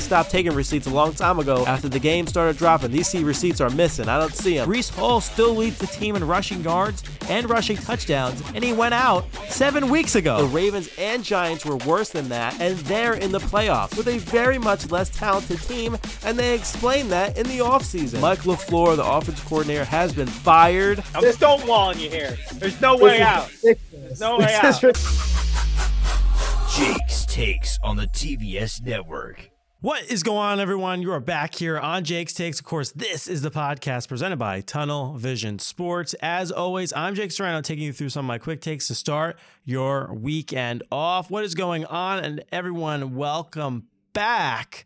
And he stopped taking receipts a long time ago after the game started dropping. These C receipts are missing. I don't see them. Breece Hall still leads the team in rushing yards and rushing touchdowns, and he went out seven weeks ago. The Ravens and Giants were worse than that, and they're in the playoffs with a very much less talented team, and they explained that in the offseason. Mike LaFleur, the offensive coordinator, has been fired. There's Stonewall you here. There's no way out. There's no way out. Jake's Takes on the TVS Network. What is going on, everyone? You are back here on Jake's Takes. Of course, this is the podcast presented by Tunnel Vision Sports. As always, I'm Jake Serrano taking you through some of my quick takes to start your weekend off. What is going on? And everyone, welcome back.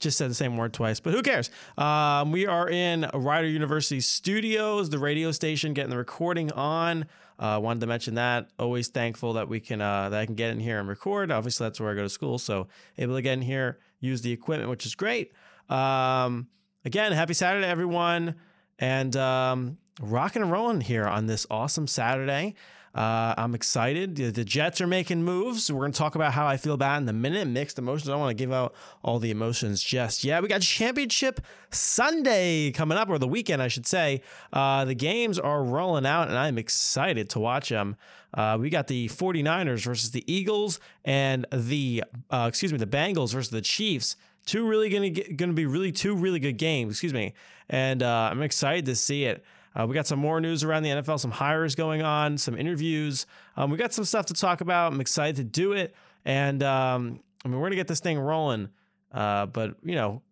Just said the same word twice, but who cares? Um, we are in Rider University Studios, the radio station, getting the recording on. Uh, wanted to mention that. Always thankful that we can uh, that I can get in here and record. Obviously, that's where I go to school, so able to get in here, use the equipment, which is great. Um, again, happy Saturday, everyone, and um, rocking and rolling here on this awesome Saturday. Uh, I'm excited. The, the Jets are making moves. We're going to talk about how I feel about in a minute. Mixed emotions. I don't want to give out all the emotions just yet. We got Championship Sunday coming up, or the weekend, I should say. Uh, the games are rolling out, and I'm excited to watch them. Uh, we got the 49ers versus the Eagles, and the uh, excuse me, the Bengals versus the Chiefs. Two really going to be really two really good games. Excuse me, and uh, I'm excited to see it. Uh, we got some more news around the NFL, some hires going on, some interviews. Um, we got some stuff to talk about. I'm excited to do it, and um, I mean we're gonna get this thing rolling. Uh, but you know,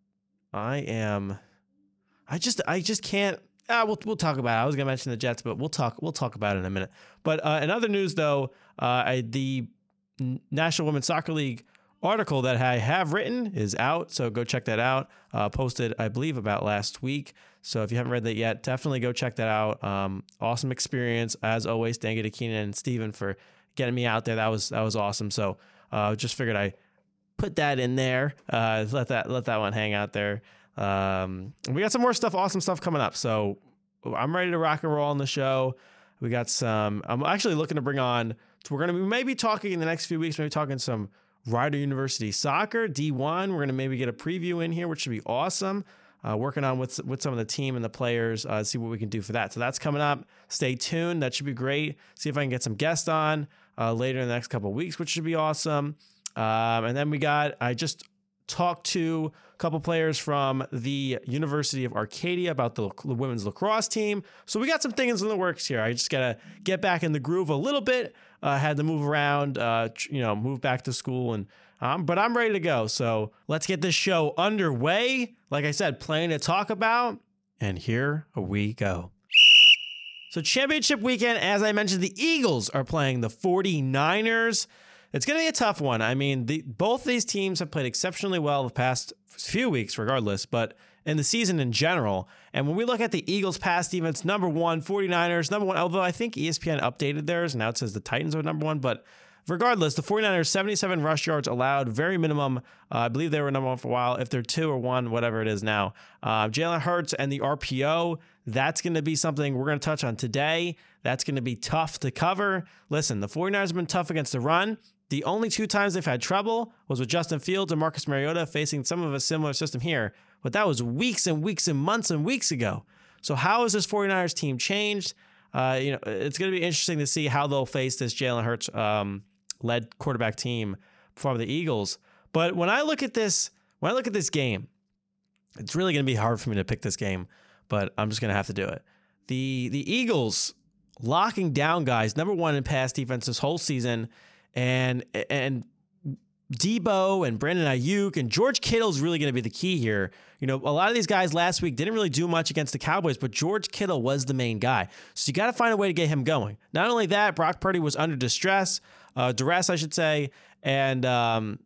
I am, I just, I just can't. Uh, we'll we'll talk about. it. I was gonna mention the Jets, but we'll talk we'll talk about it in a minute. But uh, in other news, though, uh, I, the National Women's Soccer League article that I have written is out, so go check that out. Uh, posted, I believe, about last week. So if you haven't read that yet, definitely go check that out. Um, awesome experience as always. Thank you to Keenan and Steven for getting me out there. That was that was awesome. So uh, just figured I put that in there. Uh, let that let that one hang out there. Um, we got some more stuff, awesome stuff coming up. So I'm ready to rock and roll on the show. We got some. I'm actually looking to bring on. We're gonna be maybe talking in the next few weeks. Maybe talking some Rider University soccer D1. We're gonna maybe get a preview in here, which should be awesome. Uh, working on with with some of the team and the players, uh, see what we can do for that. So that's coming up. Stay tuned. That should be great. See if I can get some guests on uh, later in the next couple weeks, which should be awesome. Um, and then we got I just talked to a couple players from the University of Arcadia about the, the women's lacrosse team. So we got some things in the works here. I just gotta get back in the groove a little bit. Uh, had to move around, uh, you know, move back to school and um, but I'm ready to go. So let's get this show underway. Like I said, plenty to talk about. And here we go. So, championship weekend, as I mentioned, the Eagles are playing the 49ers. It's going to be a tough one. I mean, the, both these teams have played exceptionally well the past few weeks, regardless, but in the season in general. And when we look at the Eagles' pass defense, number one, 49ers, number one, although I think ESPN updated theirs, now it says the Titans are number one, but Regardless, the 49ers, 77 rush yards allowed, very minimum. Uh, I believe they were number one for a while. If they're two or one, whatever it is now. Uh, Jalen Hurts and the RPO, that's going to be something we're going to touch on today. That's going to be tough to cover. Listen, the 49ers have been tough against the run. The only two times they've had trouble was with Justin Fields and Marcus Mariota facing some of a similar system here, but that was weeks and weeks and months and weeks ago. So, how has this 49ers team changed? Uh, you know, it's going to be interesting to see how they'll face this Jalen Hurts um, led quarterback team from the Eagles. But when I look at this, when I look at this game, it's really going to be hard for me to pick this game, but I'm just going to have to do it. The the Eagles locking down guys, number one in pass defense this whole season, and and Deebo and Brandon Aiyuk and George Kittle is really going to be the key here. You know, a lot of these guys last week didn't really do much against the Cowboys, but George Kittle was the main guy. So you got to find a way to get him going. Not only that, Brock Purdy was under distress uh, duress, I should say, and um,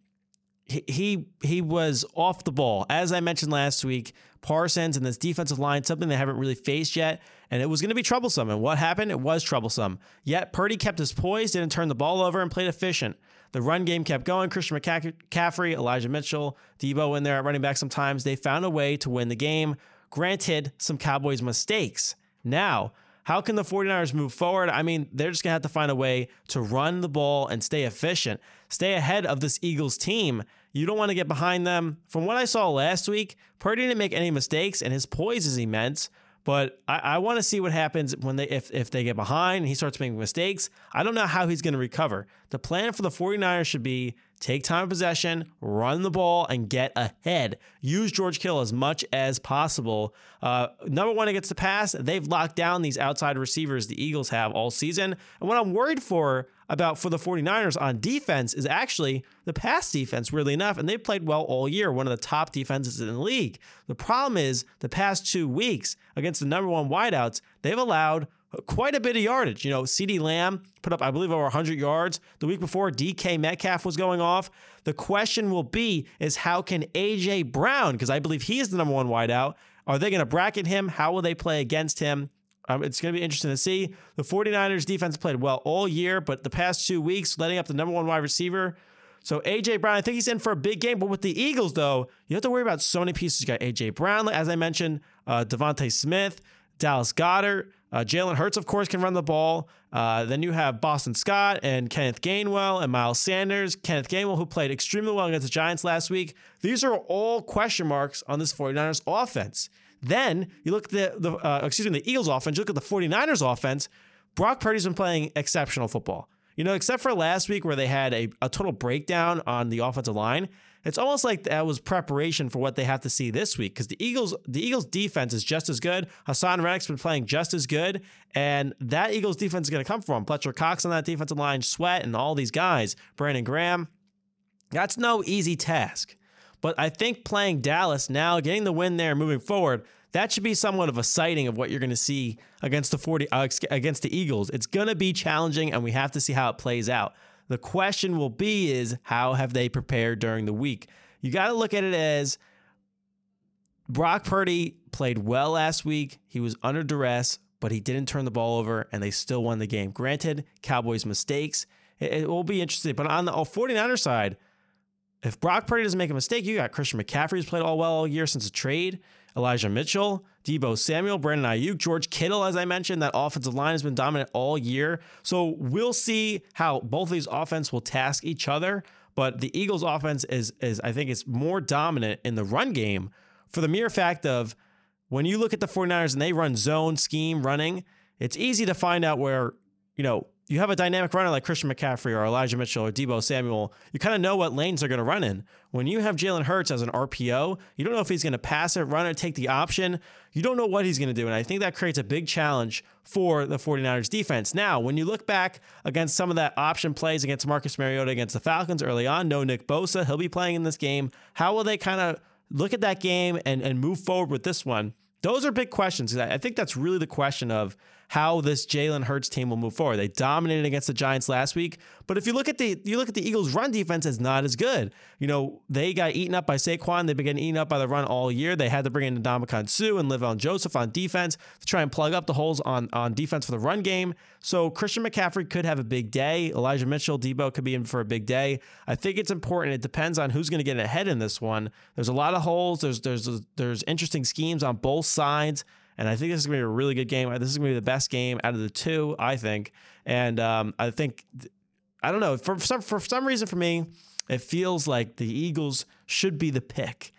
he, he he was off the ball. As I mentioned last week, Parsons and this defensive line, something they haven't really faced yet, and it was going to be troublesome. And what happened? It was troublesome. Yet Purdy kept his poise, didn't turn the ball over, and played efficient. The run game kept going. Christian McCaffrey, Elijah Mitchell, Deebo in there at running back sometimes. They found a way to win the game. Granted, some Cowboys mistakes. Now, how can the 49ers move forward? I mean, they're just going to have to find a way to run the ball and stay efficient, stay ahead of this Eagles team. You don't want to get behind them. From what I saw last week, Purdy didn't make any mistakes and his poise is immense. But I, I want to see what happens when they if, if they get behind and he starts making mistakes. I don't know how he's going to recover. The plan for the 49ers should be take time of possession, run the ball, and get ahead. Use George Kittle as much as possible. Uh, number one against the pass, they've locked down these outside receivers the Eagles have all season. And what I'm worried for about for the 49ers on defense is actually the pass defense, weirdly enough. And they've played well all year, one of the top defenses in the league. The problem is the past two weeks against the number one wideouts, they've allowed quite a bit of yardage. You know, CeeDee Lamb put up, I believe, over 100 yards. The week before, DK Metcalf was going off. The question will be is how can AJ Brown, because I believe he is the number one wideout, are they going to bracket him? How will they play against him? Um, it's going to be interesting to see. The 49ers defense played well all year, but the past two weeks, letting up the number one wide receiver. So AJ Brown, I think he's in for a big game. But with the Eagles, though, you have to worry about so many pieces. You got AJ Brown, as I mentioned, uh, DeVonta Smith, Dallas Goedert, uh, Jalen Hurts, of course, can run the ball. Uh, then you have Boston Scott and Kenneth Gainwell and Miles Sanders. Kenneth Gainwell, who played extremely well against the Giants last week. These are all question marks on this 49ers offense. Then you look at the, the uh, excuse me, the Eagles offense, you look at the 49ers offense. Brock Purdy's been playing exceptional football. You know, except for last week where they had a, a total breakdown on the offensive line, it's almost like that was preparation for what they have to see this week because the Eagles, the Eagles defense is just as good. Haason Reddick's been playing just as good, and that Eagles defense is going to come from Fletcher Cox on that defensive line, Sweat, and all these guys. Brandon Graham. That's no easy task. But I think playing Dallas now, getting the win there, moving forward, that should be somewhat of a sighting of what you're going to see against the 40 uh, against the Eagles. It's going to be challenging, and we have to see how it plays out. The question will be is how have they prepared during the week? You got to look at it as Brock Purdy played well last week. He was under duress, but he didn't turn the ball over, and they still won the game. Granted, Cowboys' mistakes. It, it will be interesting. But on the 49er side, if Brock Purdy doesn't make a mistake, you got Christian McCaffrey who's played all well all year since a trade. Elijah Mitchell, Deebo Samuel, Brandon Aiyuk, George Kittle, as I mentioned, that offensive line has been dominant all year. So we'll see how both of these offense will task each other. But the Eagles offense is, is I think, is more dominant in the run game for the mere fact of when you look at the 49ers and they run zone scheme running, it's easy to find out where, you know, you have a dynamic runner like Christian McCaffrey or Elijah Mitchell or Deebo Samuel, you kind of know what lanes they're going to run in. When you have Jalen Hurts as an RPO, you don't know if he's going to pass it, run it, take the option. You don't know what he's going to do. And I think that creates a big challenge for the 49ers defense. Now, when you look back against some of that option plays against Marcus Mariota against the Falcons early on, no Nick Bosa, he'll be playing in this game. How will they kind of look at that game and, and move forward with this one? Those are big questions. I think that's really the question of how this Jalen Hurts team will move forward. They dominated against the Giants last week, but if you look at the you look at the Eagles' run defense, it's not as good. You know, they got eaten up by Saquon. They've been getting eaten up by the run all year. They had to bring in Ndamukong Suh and Linval Joseph on defense to try and plug up the holes on on defense for the run game. So Christian McCaffrey could have a big day. Elijah Mitchell, Deebo could be in for a big day. I think it's important. It depends on who's going to get ahead in this one. There's a lot of holes. There's there's there's interesting schemes on both sides. And I think this is going to be a really good game. This is going to be the best game out of the two, I think. And um, I think, I don't know, for some, for some reason for me, it feels like the Eagles should be the pick.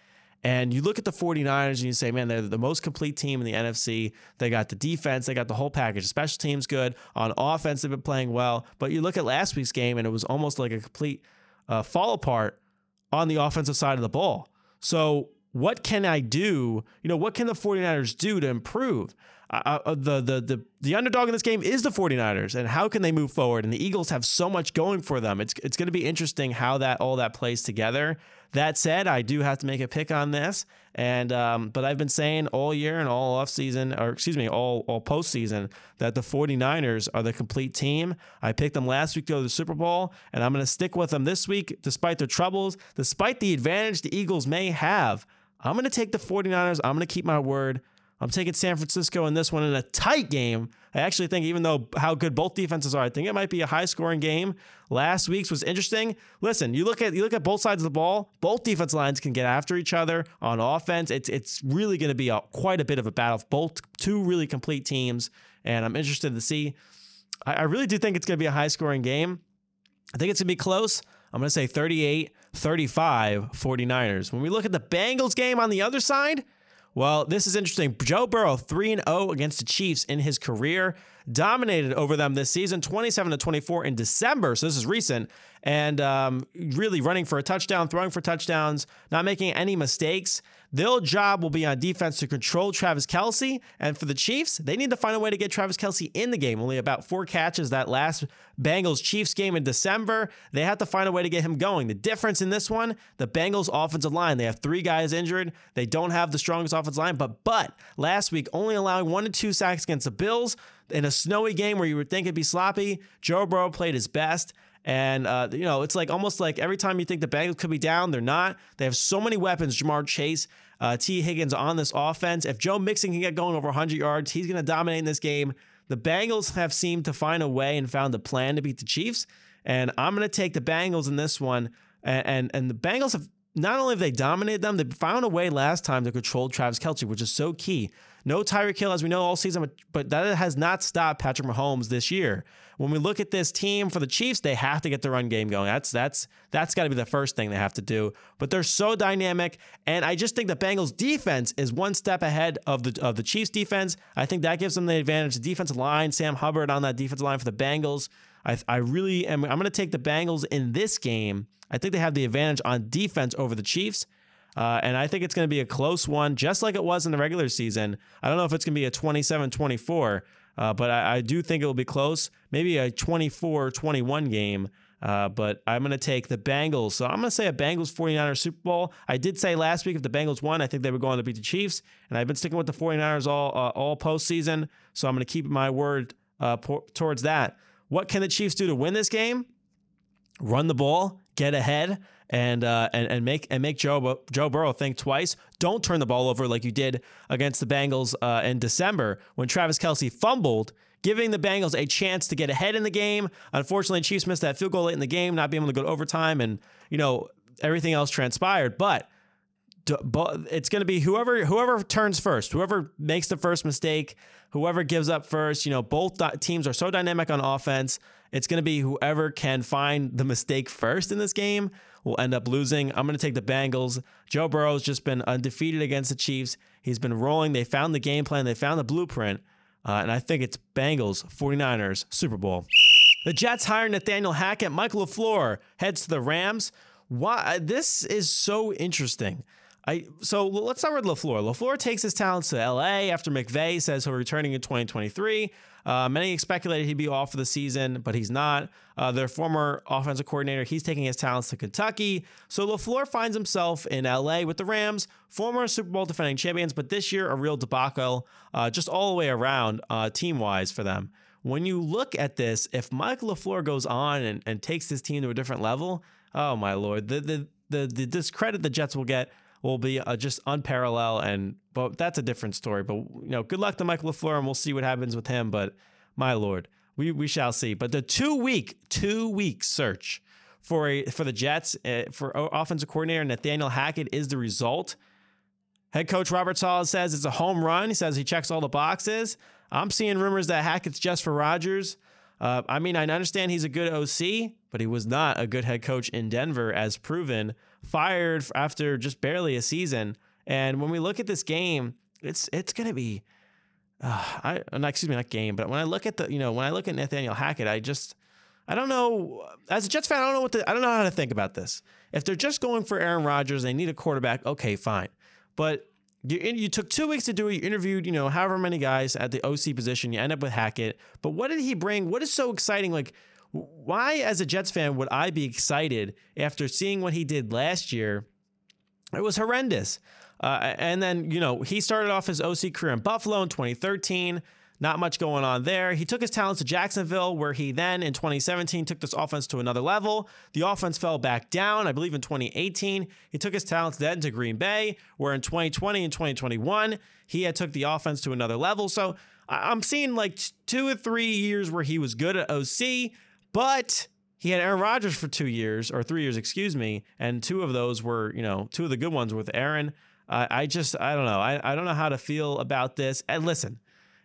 And you look at the 49ers and you say, man, they're the most complete team in the NFC. They got the defense, they got the whole package. Special teams good. On offense, they've been playing well. But you look at last week's game and it was almost like a complete uh, fall apart on the offensive side of the ball. So what can I do? You know, what can the 49ers do to improve? Uh, uh, the, the the the underdog in this game is the 49ers and how can they move forward and the Eagles have so much going for them it's it's going to be interesting how that all that plays together that said I do have to make a pick on this and um, but I've been saying all year and all offseason, or excuse me all all postseason that the 49ers are the complete team I picked them last week to go to the Super Bowl and I'm going to stick with them this week despite their troubles despite the advantage the Eagles may have I'm going to take the 49ers. I'm going to keep my word. I'm taking San Francisco in this one in a tight game. I actually think, even though how good both defenses are, I think it might be a high scoring game. Last week's was interesting. Listen, you look at you look at both sides of the ball. Both defense lines can get after each other on offense. It's it's really going to be a, quite a bit of a battle. Both two really complete teams, and I'm interested to see. I, I really do think it's going to be a high scoring game. I think it's going to be close. I'm going to say 38 35 49ers. When we look at the Bengals game on the other side, well, this is interesting. Joe Burrow 3 and 0 against the Chiefs in his career, dominated over them this season, 27 to 24 in December. So this is recent, and um, really running for a touchdown, throwing for touchdowns, not making any mistakes. Their job will be on defense to control Travis Kelce. And for the Chiefs, they need to find a way to get Travis Kelce in the game. Only about four catches that last Bengals Chiefs game in December. They have to find a way to get him going. The difference in this one, the Bengals offensive line, they have three guys injured. They don't have the strongest offensive line, but but last week only allowing one to two sacks against the Bills in a snowy game where you would think it'd be sloppy. Joe Burrow played his best. And, uh, you know, it's like almost like every time you think the Bengals could be down, they're not. They have so many weapons. Ja'Marr Chase, uh, Tee Higgins on this offense. If Joe Mixon can get going over 100 yards, he's going to dominate in this game. The Bengals have seemed to find a way and found a plan to beat the Chiefs. And I'm going to take the Bengals in this one. And, and, and the Bengals have not only have they dominated them, they found a way last time to control Travis Kelce, which is so key. No Tyreek Hill, as we know all season, but that has not stopped Patrick Mahomes this year. When we look at this team for the Chiefs, they have to get the run game going. That's that's that's got to be the first thing they have to do. But they're so dynamic, and I just think the Bengals defense is one step ahead of the of the Chiefs defense. I think that gives them the advantage. The defensive line, Sam Hubbard on that defensive line for the Bengals. I I really am. I'm going to take the Bengals in this game. I think they have the advantage on defense over the Chiefs. Uh, and I think it's going to be a close one, just like it was in the regular season. I don't know if it's going to be a 27 24, uh, but I, I, do think it will be close. Maybe a 24 21 game. Uh, but I'm going to take the Bengals. So I'm going to say a Bengals 49ers Super Bowl. I did say last week if the Bengals won, I think they were going to beat the Chiefs. And I've been sticking with the 49ers all, uh, all postseason. So I'm going to keep my word uh, towards that. What can the Chiefs do to win this game? Run the ball, get ahead and uh, and and make and make Joe Joe Burrow think twice. Don't turn the ball over like you did against the Bengals uh, in December when Travis Kelce fumbled, giving the Bengals a chance to get ahead in the game. Unfortunately, Chiefs missed that field goal late in the game, not being able to go to overtime, and you know everything else transpired. But it's going to be whoever whoever turns first, whoever makes the first mistake, whoever gives up first. You know, both teams are so dynamic on offense. It's going to be whoever can find the mistake first in this game will end up losing. I'm going to take the Bengals. Joe Burrow's just been undefeated against the Chiefs. He's been rolling. They found the game plan, they found the blueprint. Uh, and I think it's Bengals, 49ers, Super Bowl. The Jets hire Nathaniel Hackett. Michael LaFleur heads to the Rams. Why? This is so interesting. I so let's start with LaFleur. LaFleur takes his talents to LA after McVay says he'll returning in 2023. Uh, many speculated he'd be off for the season, but he's not. Uh, their former offensive coordinator, he's taking his talents to Kentucky. So LaFleur finds himself in LA with the Rams, former Super Bowl defending champions, but this year a real debacle, uh, just all the way around uh, team wise for them. When you look at this, if Mike LaFleur goes on and, and takes this team to a different level, oh my lord, the the the, the discredit the Jets will get will be uh, just unparalleled. And but that's a different story. But you know, good luck to Michael LaFleur, and we'll see what happens with him. But my lord, we we shall see. But the two week two week search for a for the Jets uh, for offensive coordinator Nathaniel Hackett is the result. Head coach Robert Saleh says it's a home run. He says he checks all the boxes. I'm seeing rumors that Hackett's just for Rodgers. Uh, I mean, I understand he's a good OC, but he was not a good head coach in Denver, as proven. Fired after just barely a season. And when we look at this game, it's it's to be, uh, I excuse me, not game, but when I look at the, you know, when I look at Nathaniel Hackett, I just, I don't know. As a Jets fan, I don't know what to, I don't know how to think about this. If they're just going for Aaron Rodgers, they need a quarterback. Okay, fine, but you, you took two weeks to do it. You interviewed, you know, however many guys at the OC position. You end up with Hackett. But what did he bring? What is so exciting? Like, why, as a Jets fan, would I be excited after seeing what he did last year? It was horrendous. Uh, and then, you know, he started off his OC career in Buffalo in 2013. Not much going on there. He took his talents to Jacksonville, where he then in 2017 took this offense to another level. The offense fell back down, I believe, in 2018. He took his talents then to Green Bay, where in 2020 and 2021 he had took the offense to another level. So I'm seeing like two or three years where he was good at OC, but he had Aaron Rodgers for two years or three years, excuse me, and two of those were, you know, two of the good ones with Aaron. Uh, I just, I don't know. I, I don't know how to feel about this. And listen,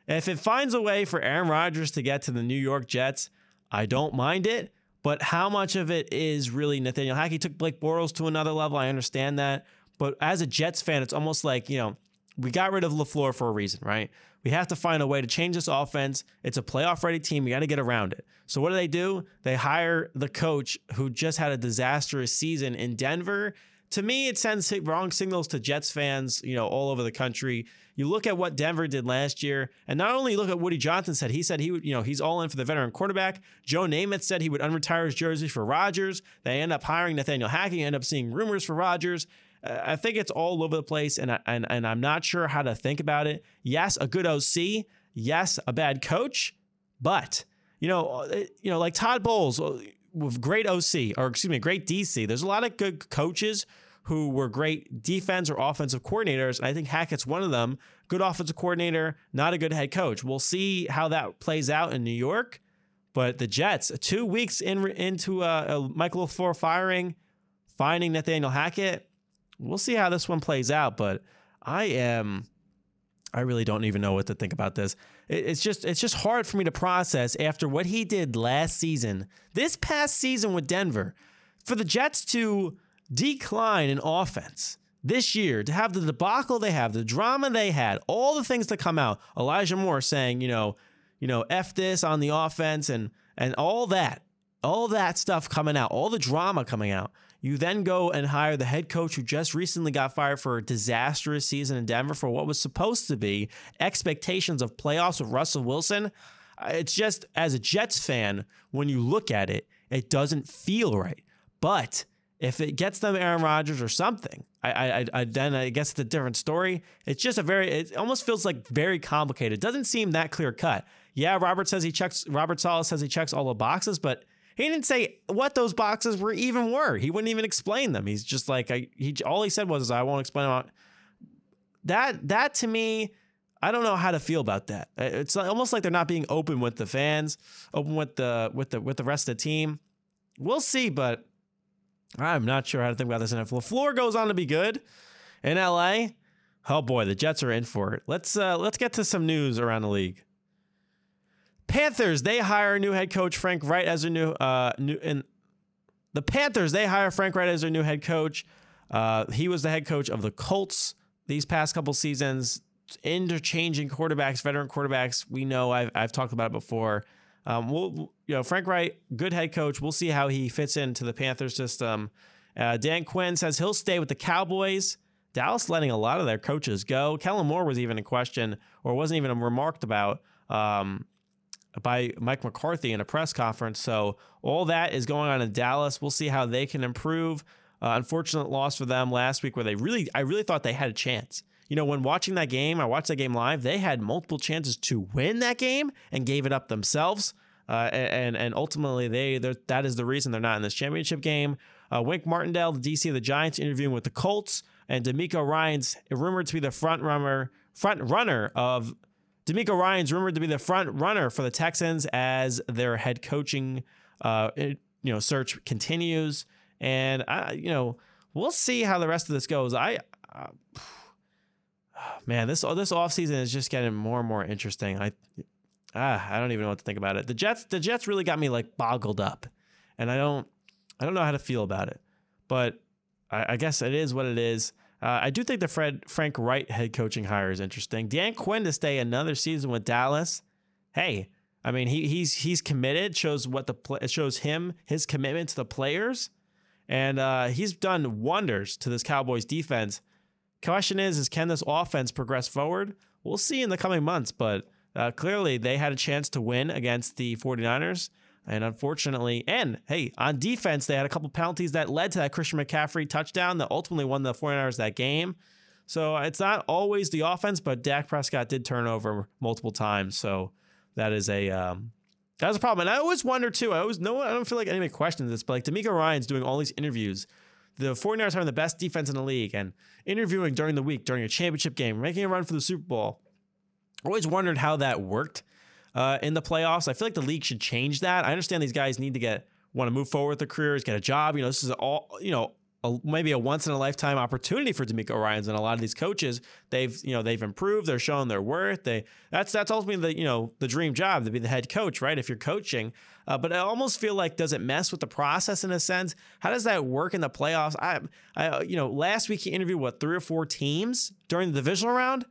if it finds a way for Aaron Rodgers to get to the New York Jets, I don't mind it. But how much of it is really Nathaniel Hackett took Blake Bortles to another level? I understand that. But as a Jets fan, it's almost like, you know, we got rid of LaFleur for a reason, right? We have to find a way to change this offense. It's a playoff ready team. We got to get around it. So, what do they do? They hire the coach who just had a disastrous season in Denver. To me, it sends wrong signals to Jets fans, you know, all over the country. You look at what Denver did last year, and not only look at Woody Johnson said, he said he would, you know, he's all in for the veteran quarterback. Joe Namath said he would unretire his jersey for Rodgers. They end up hiring Nathaniel Hackett, end up seeing rumors for Rodgers. I think it's all over the place, and, I, and, and I'm not sure how to think about it. Yes, a good OC. Yes, a bad coach. But, you know, uh, you know, like Todd Bowles uh, with great OC, or excuse me, great DC. There's a lot of good coaches who were great defense or offensive coordinators. And I think Hackett's one of them. Good offensive coordinator, not a good head coach. We'll see how that plays out in New York. But the Jets, two weeks in into uh, a Michael LaFleur firing, finding Nathaniel Hackett, we'll see how this one plays out. But I am, I really don't even know what to think about this. It's just, it's just hard for me to process after what he did last season, this past season with Denver, for the Jets to decline in offense this year, to have the debacle they have, the drama they had, all the things that come out. Elijah Moore saying, you know, you know, f this on the offense and and all that, all that stuff coming out, all the drama coming out. You then go and hire the head coach who just recently got fired for a disastrous season in Denver for what was supposed to be expectations of playoffs with Russell Wilson. Uh, it's just, as a Jets fan, when you look at it, it doesn't feel right. But if it gets them Aaron Rodgers or something, I, I, I, then I guess it's a different story. It's just a very, it almost feels like very complicated. It doesn't seem that clear cut. Yeah, Robert says he checks, Robert Saleh says he checks all the boxes, but he didn't say what those boxes were even were. He wouldn't even explain them. He's just like I, he all he said was I won't explain them. That that to me, I don't know how to feel about that. It's almost like they're not being open with the fans, open with the with the with the rest of the team. We'll see, but I'm not sure how to think about this. If LaFleur goes on to be good in LA, oh boy, the Jets are in for it. Let's uh, let's get to some news around the league. Panthers, they hire new head coach Frank Reich as their new uh new and the Panthers, they hire Frank Reich as their new head coach. Uh, he was the head coach of the Colts these past couple seasons, interchanging quarterbacks, veteran quarterbacks. We know I've, I've talked about it before. Um, we'll, you know, Frank Reich, good head coach. We'll see how he fits into the Panthers system. Uh, Dan Quinn says he'll stay with the Cowboys. Dallas letting a lot of their coaches go. Kellen Moore was even in question or wasn't even remarked about. Um, by Mike McCarthy in a press conference. So all that is going on in Dallas. We'll see how they can improve. Uh, unfortunate loss for them last week, where they really, I really thought they had a chance. You know, when watching that game, I watched that game live. They had multiple chances to win that game and gave it up themselves. Uh, and and ultimately, they that is the reason they're not in this championship game. Uh, Wink Martindale, the DC of the Giants, interviewing with the Colts, and DeMeco Ryans rumored to be the front runner front runner of DeMeco Ryans rumored to be the front runner for the Texans as their head coaching, uh, you know, search continues. And I, you know, we'll see how the rest of this goes. I, uh, man, this this offseason is just getting more and more interesting. I, ah, I don't even know what to think about it. The Jets, the Jets really got me like boggled up, and I don't, I don't know how to feel about it. But I, I guess it is what it is. Uh, I do think the Fred Frank Reich head coaching hire is interesting. Dan Quinn to stay another season with Dallas. Hey, I mean he he's he's committed. Shows what the shows him his commitment to the players, and uh, he's done wonders to this Cowboys defense. Question is, is can this offense progress forward? We'll see in the coming months, but uh, clearly they had a chance to win against the 49ers. And unfortunately, and hey, on defense, they had a couple penalties that led to that Christian McCaffrey touchdown that ultimately won the 49ers that game. So it's not always the offense, but Dak Prescott did turn over multiple times. So that is a um, a problem. And I always wonder too. I always no I don't feel like anybody questions this, but like DeMeco Ryans doing all these interviews. The 49ers having the best defense in the league and interviewing during the week, during a championship game, making a run for the Super Bowl. Always wondered how that worked uh, in the playoffs. I feel like the league should change that. I understand these guys need to get want to move forward with their careers, get a job. You know, this is all you know. A, maybe a once in a lifetime opportunity for DeMeco Ryans and a lot of these coaches. They've you know they've improved. They're showing their worth. They that's that's ultimately the you know the dream job to be the head coach, right? If you're coaching, uh, but I almost feel like does it mess with the process in a sense? How does that work in the playoffs? I, I you know last week he interviewed what three or four teams during the divisional round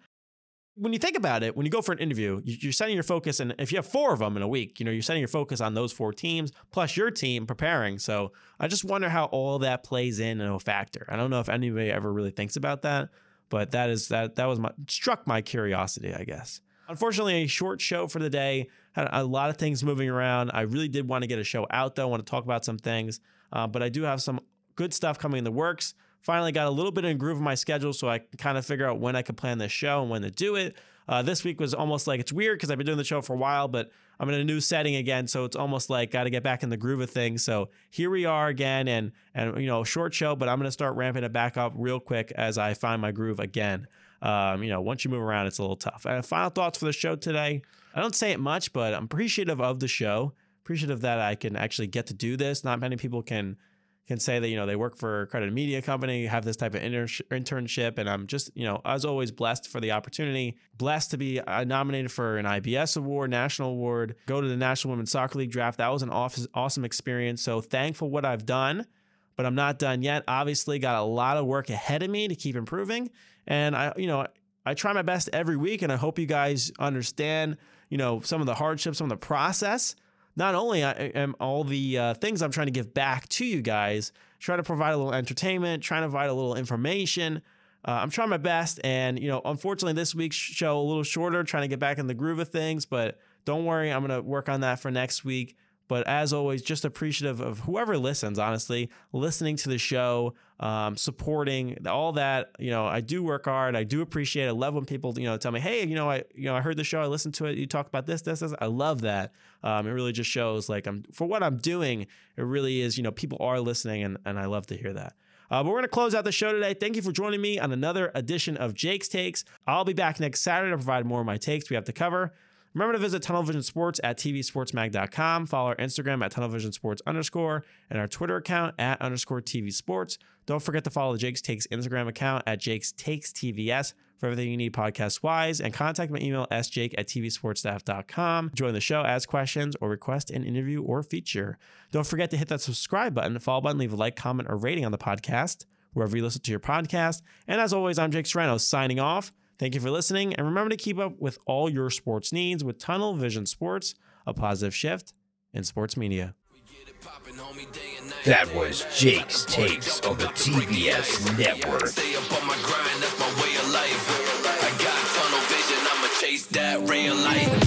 when you think about it, when you go for an interview, you're setting your focus, and if you have four of them in a week, you know you're setting your focus on those four teams plus your team preparing. So I just wonder how all that plays in and a factor. I don't know if anybody ever really thinks about that, but that is that that was my struck my curiosity, I guess. Unfortunately, a short show for the day. Had a lot of things moving around. I really did want to get a show out though. I want to talk about some things, uh, but I do have some good stuff coming in the works. Finally, got a little bit in groove of my schedule so I kind of figure out when I could plan this show and when to do it. Uh, this week was almost like it's weird because I've been doing the show for a while, but I'm in a new setting again, so it's almost like got to get back in the groove of things. So here we are again, and and you know, short show, but I'm gonna start ramping it back up real quick as I find my groove again. Um, you know, once you move around, it's a little tough. And final thoughts for the show today. I don't say it much, but I'm appreciative of the show. Appreciative that I can actually get to do this. Not many people can can say that you know they work for a credit media company, have this type of inter- internship, and I'm just you know as always blessed for the opportunity, blessed to be uh, nominated for an IBS award, national award, go to the National Women's Soccer League draft. That was an awesome experience. So thankful what I've done, but I'm not done yet. Obviously, got a lot of work ahead of me to keep improving, and I you know I try my best every week, and I hope you guys understand you know some of the hardships, some of the process not only am all the uh, things I'm trying to give back to you guys, try to provide a little entertainment, trying to provide a little information. Uh, I'm trying my best, and you know, unfortunately, this week's show a little shorter, trying to get back in the groove of things. But don't worry, I'm gonna work on that for next week. But as always, just appreciative of whoever listens, honestly, listening to the show, um, supporting all that. You know, I do work hard. I do appreciate it. I love when people, you know, tell me, hey, you know, I, you know, I heard the show. I listened to it. You talked about this, this, this. I love that. Um, it really just shows like I'm for what I'm doing. It really is, you know, people are listening, and and I love to hear that. Uh, but we're going to close out the show today. Thank you for joining me on another edition of Jake's Takes. I'll be back next Saturday to provide more of my takes we have to cover. Remember to visit Tunnel Vision Sports at tvsportsmag.com. Follow our Instagram at Tunnel Vision Sports underscore and our Twitter account at underscore TV Sports. Don't forget to follow the Jake's Takes Instagram account at Jake's Takes TVS for everything you need podcast wise and contact my email sjake at tvsportstaff.com. Join the show, ask questions, or request an interview or feature. Don't forget to hit that subscribe button, follow button, leave a like, comment, or rating on the podcast wherever you listen to your podcast. And as always, I'm Jake Serrano signing off. Thank you for listening, and remember to keep up with all your sports needs with Tunnel Vision Sports, a positive shift in sports media. That was Jake's Takes on the TVS Network. Stay up on my grind, that's my way of life. I got tunnel vision, I'ma chase that real.